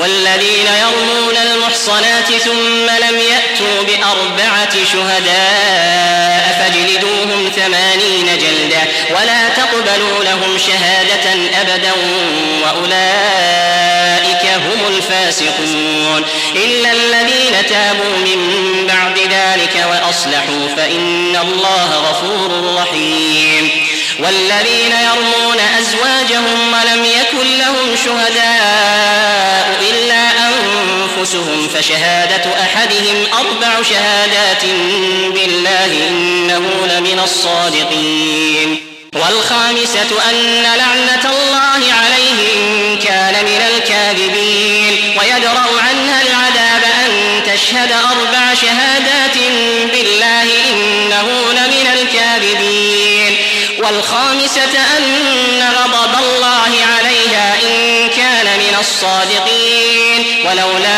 والذين يرمون المحصنات ثم لم يأتوا بأربعة شهداء فاجلدوهم ثمانين جلدة ولا تقبلوا لهم شهادة أبدا وأولئك هم الفاسقون إلا الذين تابوا من بعد ذلك وأصلحوا فإن الله غفور رحيم والذين يرمون أزواجهم ولم يكن لهم شهداء أنفسهم فشهادة أحدهم أربع شهادات بالله إنه لمن الصادقين. والخامسة أن لعنة الله عليه إن كان من الكاذبين. ويدرأ عنها العذاب أن تشهد أربع شهادات بالله إنه لمن الكاذبين. والخامسة أن غضب الله عليها إن كان من الصادقين. ولولا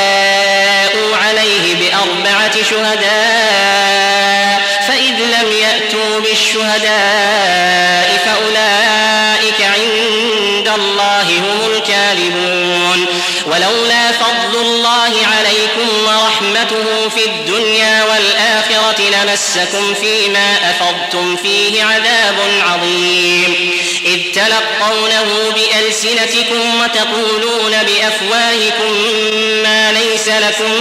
عليه بأربعة شهداء فإذ لم يأتوا بالشهداء فأولئك عند الله هم الكاذبون. ولولا فضل الله عليكم ورحمته في الدنيا والآخرة لمسكم فيما أفضتم فيه عذاب عظيم. إذ تلقونه بألسنتكم وتقولون بأفواهكم ما ليس لكم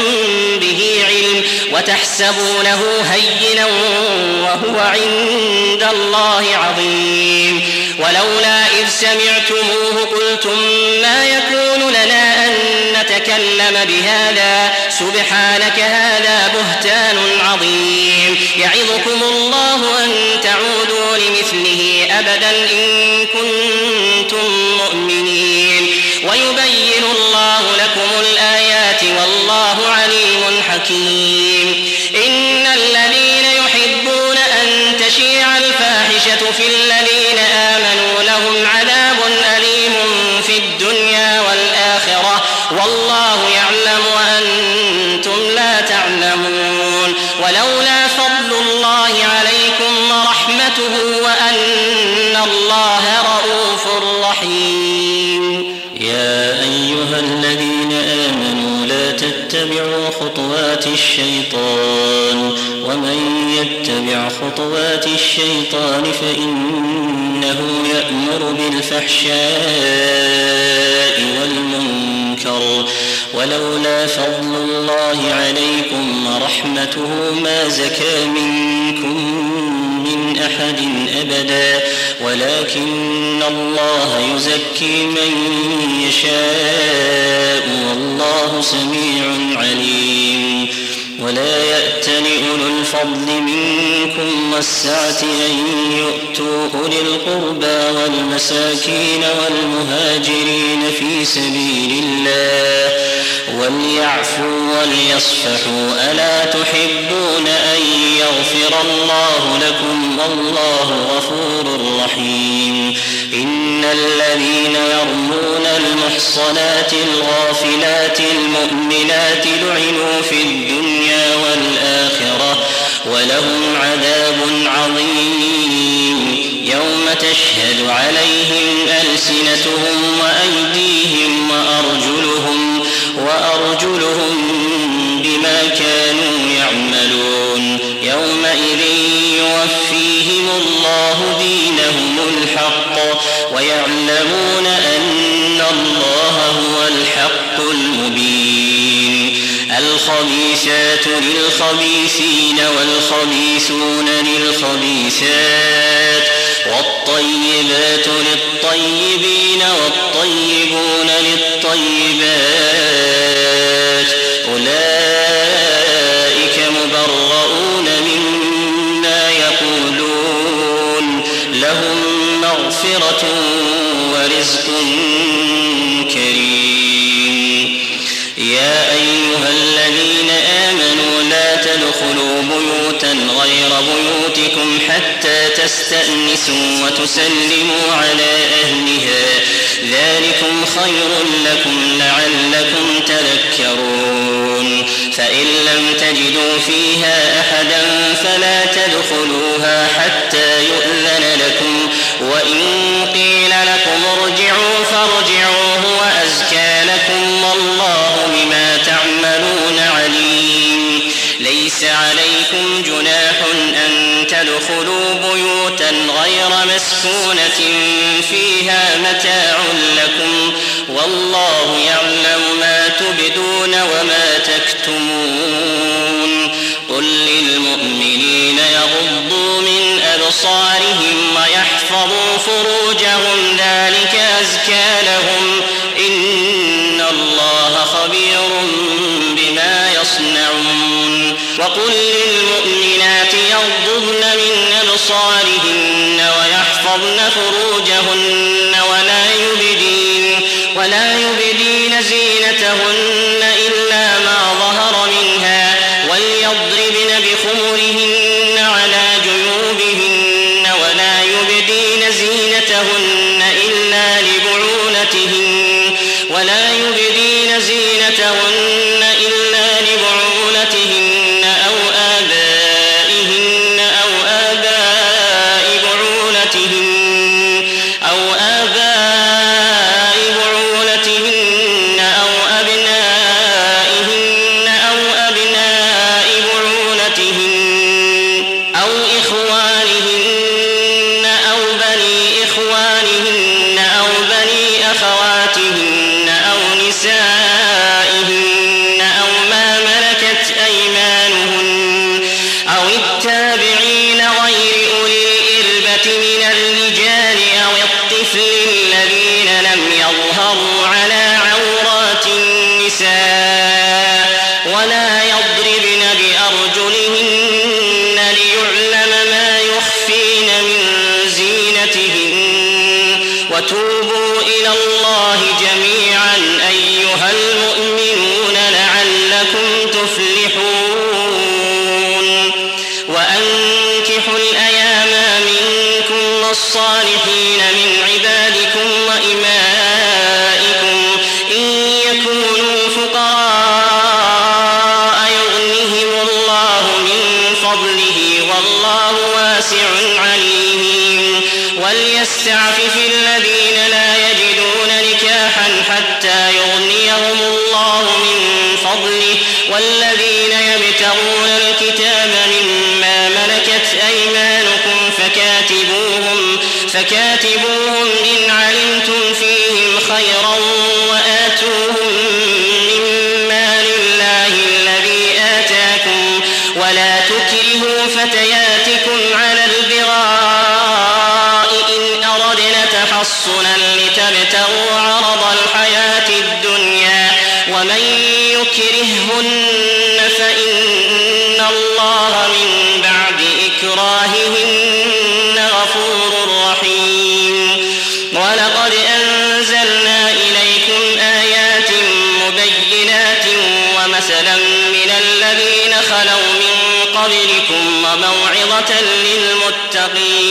به علم وتحسبونه هينا وهو عند الله عظيم. ولولا إذ سمعتموه قلتم ما يكون لنا أن نتكلم بهذا. سبحانك هذا بهتان عظيم. يعظكم الله أن تعودوا لمثله أبدا إن كنتم مؤمنين. ويبين الله لكم الآيات والله عليم حكيم. إن الذين يحبون أن تشيع الفاحشة في الذين آمنوا لهم ورحمته وأن الله رؤوف رحيم. يا أيها الذين آمنوا لا تتبعوا خطوات الشيطان. ومن يتبع خطوات الشيطان فإنه يأمر بالفحشاء والمنكر. ولولا فضل الله عليكم ورحمته ما زكى منكم من أحد أبدا ولكن الله يزكي من يشاء والله سميع عليم. ولا يأتل أولو الفضل منكم والسعة أن يؤتوا أولي القربى والمساكين والمهاجرين في سبيل الله وليعفوا وليصفحوا. ألا تحبون أن يغفر الله لكم؟ والله غفور رحيم. إن الذين يرمون المحصنات الغافلات المؤمنات لعنوا ولهم عذاب عظيم. يوم تشهد عليهم ألسنتهم وأيديهم وأرجلهم وأرجلهم بما كانوا يعملون. يومئذ يوفيهم الله دينهم الحق ويعلمون أن الله الخبيثات للخبيثين والخبيثون للخبيثات والطيبات للطيبين والطيبون للطيبات تستأنسوا وتسلموا على أهلها. ذلكم خير لكم لعلكم تذكرون. فإن لم تجدوا فيها أحدا فلا تدخلوها حتى يؤذن لكم. وإن قيل لكم ارجعوا فارجعوا هو أزكى لكم والله بما تعملون عليم. ليس عليكم جناح أن تدخلوا غير مسكونة فيها متاع لكم والله يعلم ما تبدون وما تكتمون قل للمؤمنين يغضوا من أبصارهم ويحفظوا فروجهم ذلك أزكى لهم إن الله خبير بما يصنعون وقل للمؤمنات يغضضن من أبصارهن ويحفظن فروجهن ولا يبدين ولا يبدين زينتهن إلا ما ظهر منها وليضربن بخمرهن وليستعفف الذين لا يجدون نكاحا حتى يغنيهم الله من فضله. والذين يبتغون الكتاب مما ملكت أيمانكم فكاتبوهم فكاتبوهم إن علمتم فيهم خيرا وآتوهم مما لله الذي آتاكم. ولا تكرهوا فتياتكم الله من بعد إكراههن غفور رحيم. ولقد أنزلنا إليكم آيات مبينات ومثلا من الذين خلوا من قبلكم وموعظة للمتقين.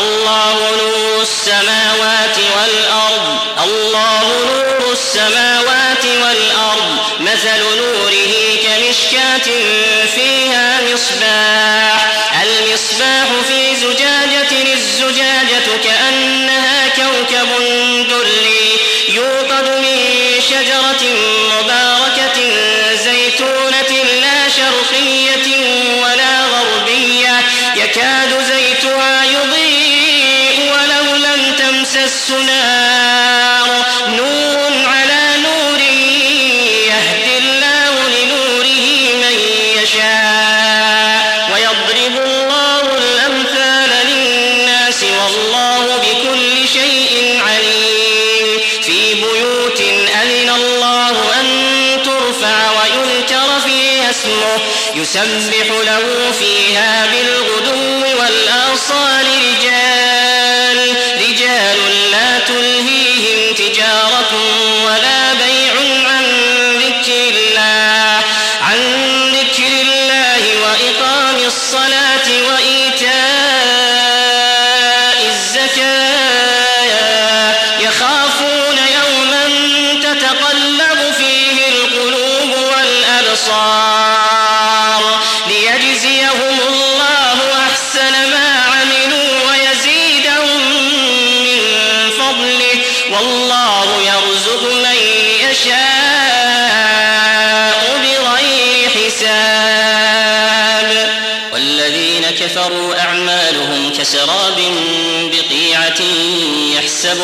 الله نور السماوات والأرض الله نور السماوات مشكاة فيها مصباح. المصباح في زجاجة الزجاجة كأنها كوكب دري يوقد من شجرة اسمه يسبح له فيها بالغدو والآصال رجال رجال لا تلهيهم تجارة ولا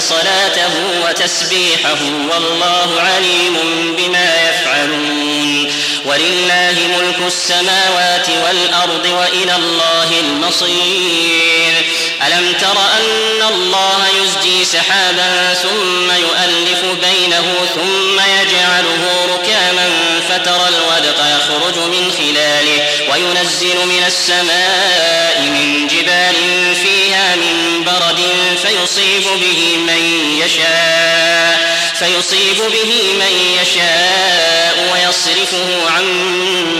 صلاته وتسبيحه والله عليم بما يفعلون. ولله ملك السماوات والأرض وإلى الله المصير. ألم تر أن الله يزجي سحابا ثم يؤلف بينه ثم يجعله ركاما فترى الودق يخرج من خلاله وينزل من السماء من جبال فيها من برد فيصيب به من يشاء فيصيب به من يشاء ويصرفه عن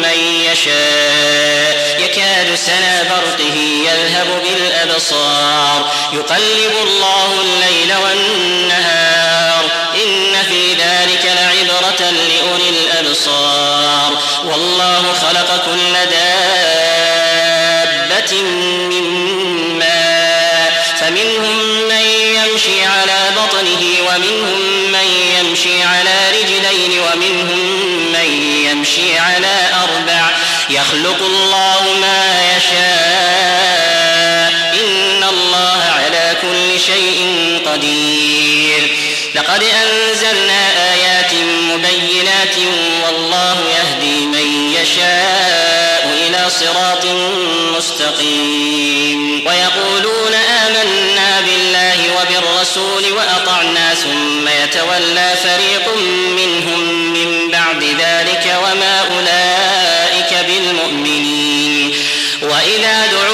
من يشاء. يكاد سنا برقه يذهب بالأبصار يقلب الله الليل والنهار. إن في ذلك لعبرة لأولي الأبصار. والله خلق كل دابة فمنهم من يمشي على بطنه ومنهم من يمشي على رجلين ومنهم من يمشي على أربع. يخلق الله ما يشاء. إن الله على كل شيء قدير. لقد أنزلنا آيات مبينات والله يهدي من يشاء إلى صراط مستقيم. ويقولون وبالرسول وأطعنا ثم يتولى فريق منهم من بعد ذلك وما أولئك بالمؤمنين. وإذا دعوا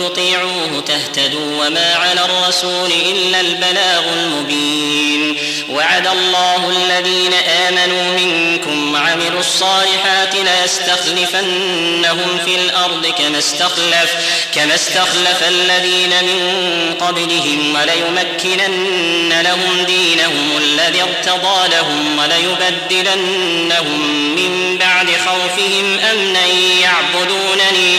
تطيعوه تهتدوا وما على الرسول إلا البلاغ المبين. وعد الله الذين آمنوا منكم وعملوا الصالحات ليستخلفنهم في الأرض كما استخلف كما استخلف الذين من قبلهم وليمكنن لهم دينهم الذي ارتضى لهم وليبدلنهم من بعد خوفهم أمنا يعبدونني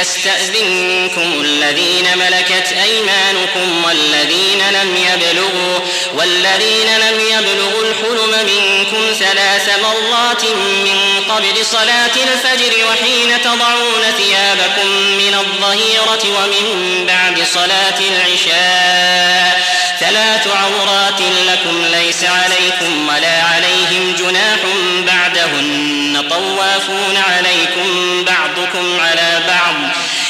آمنوا ليستأذنكم الذين ملكت أيمانكم والذين لم يبلغوا والذين لم يبلغوا الحلم منكم ثلاث مرات من قبل صلاة الفجر وحين تضعون ثيابكم من الظهيرة ومن بعد صلاة العشاء ثلاث عورات لكم ليس عليكم ولا عليهم جناح بعدهن طوافون عليكم بعضكم على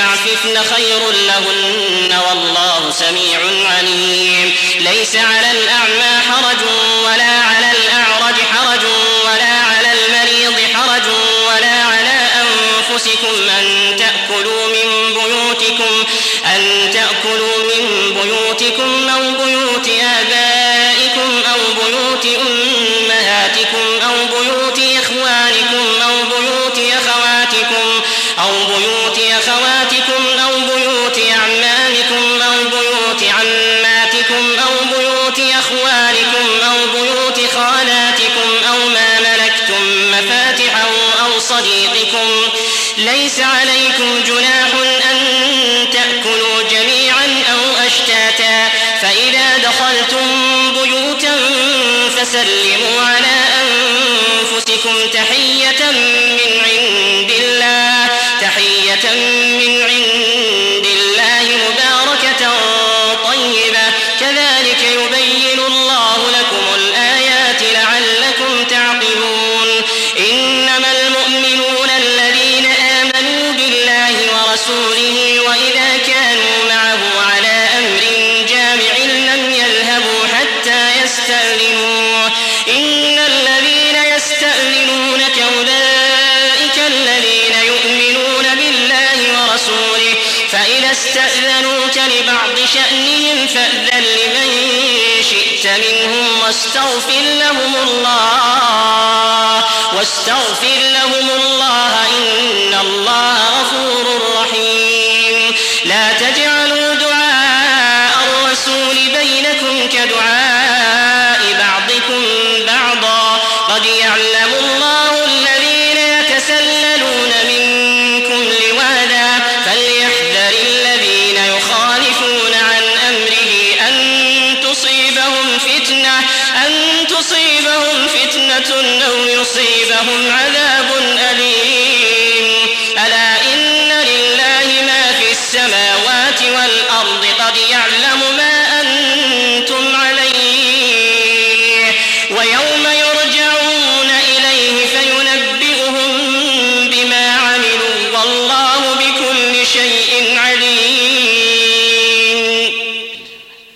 يستعففن خير لهن والله سميع عليم. ليس على الأعمى حرج صديقكم. ليس عليكم جناح واستغفر لهم الله. واستغفر لهم الله إن الله غفور رحيم. لا تجعلوا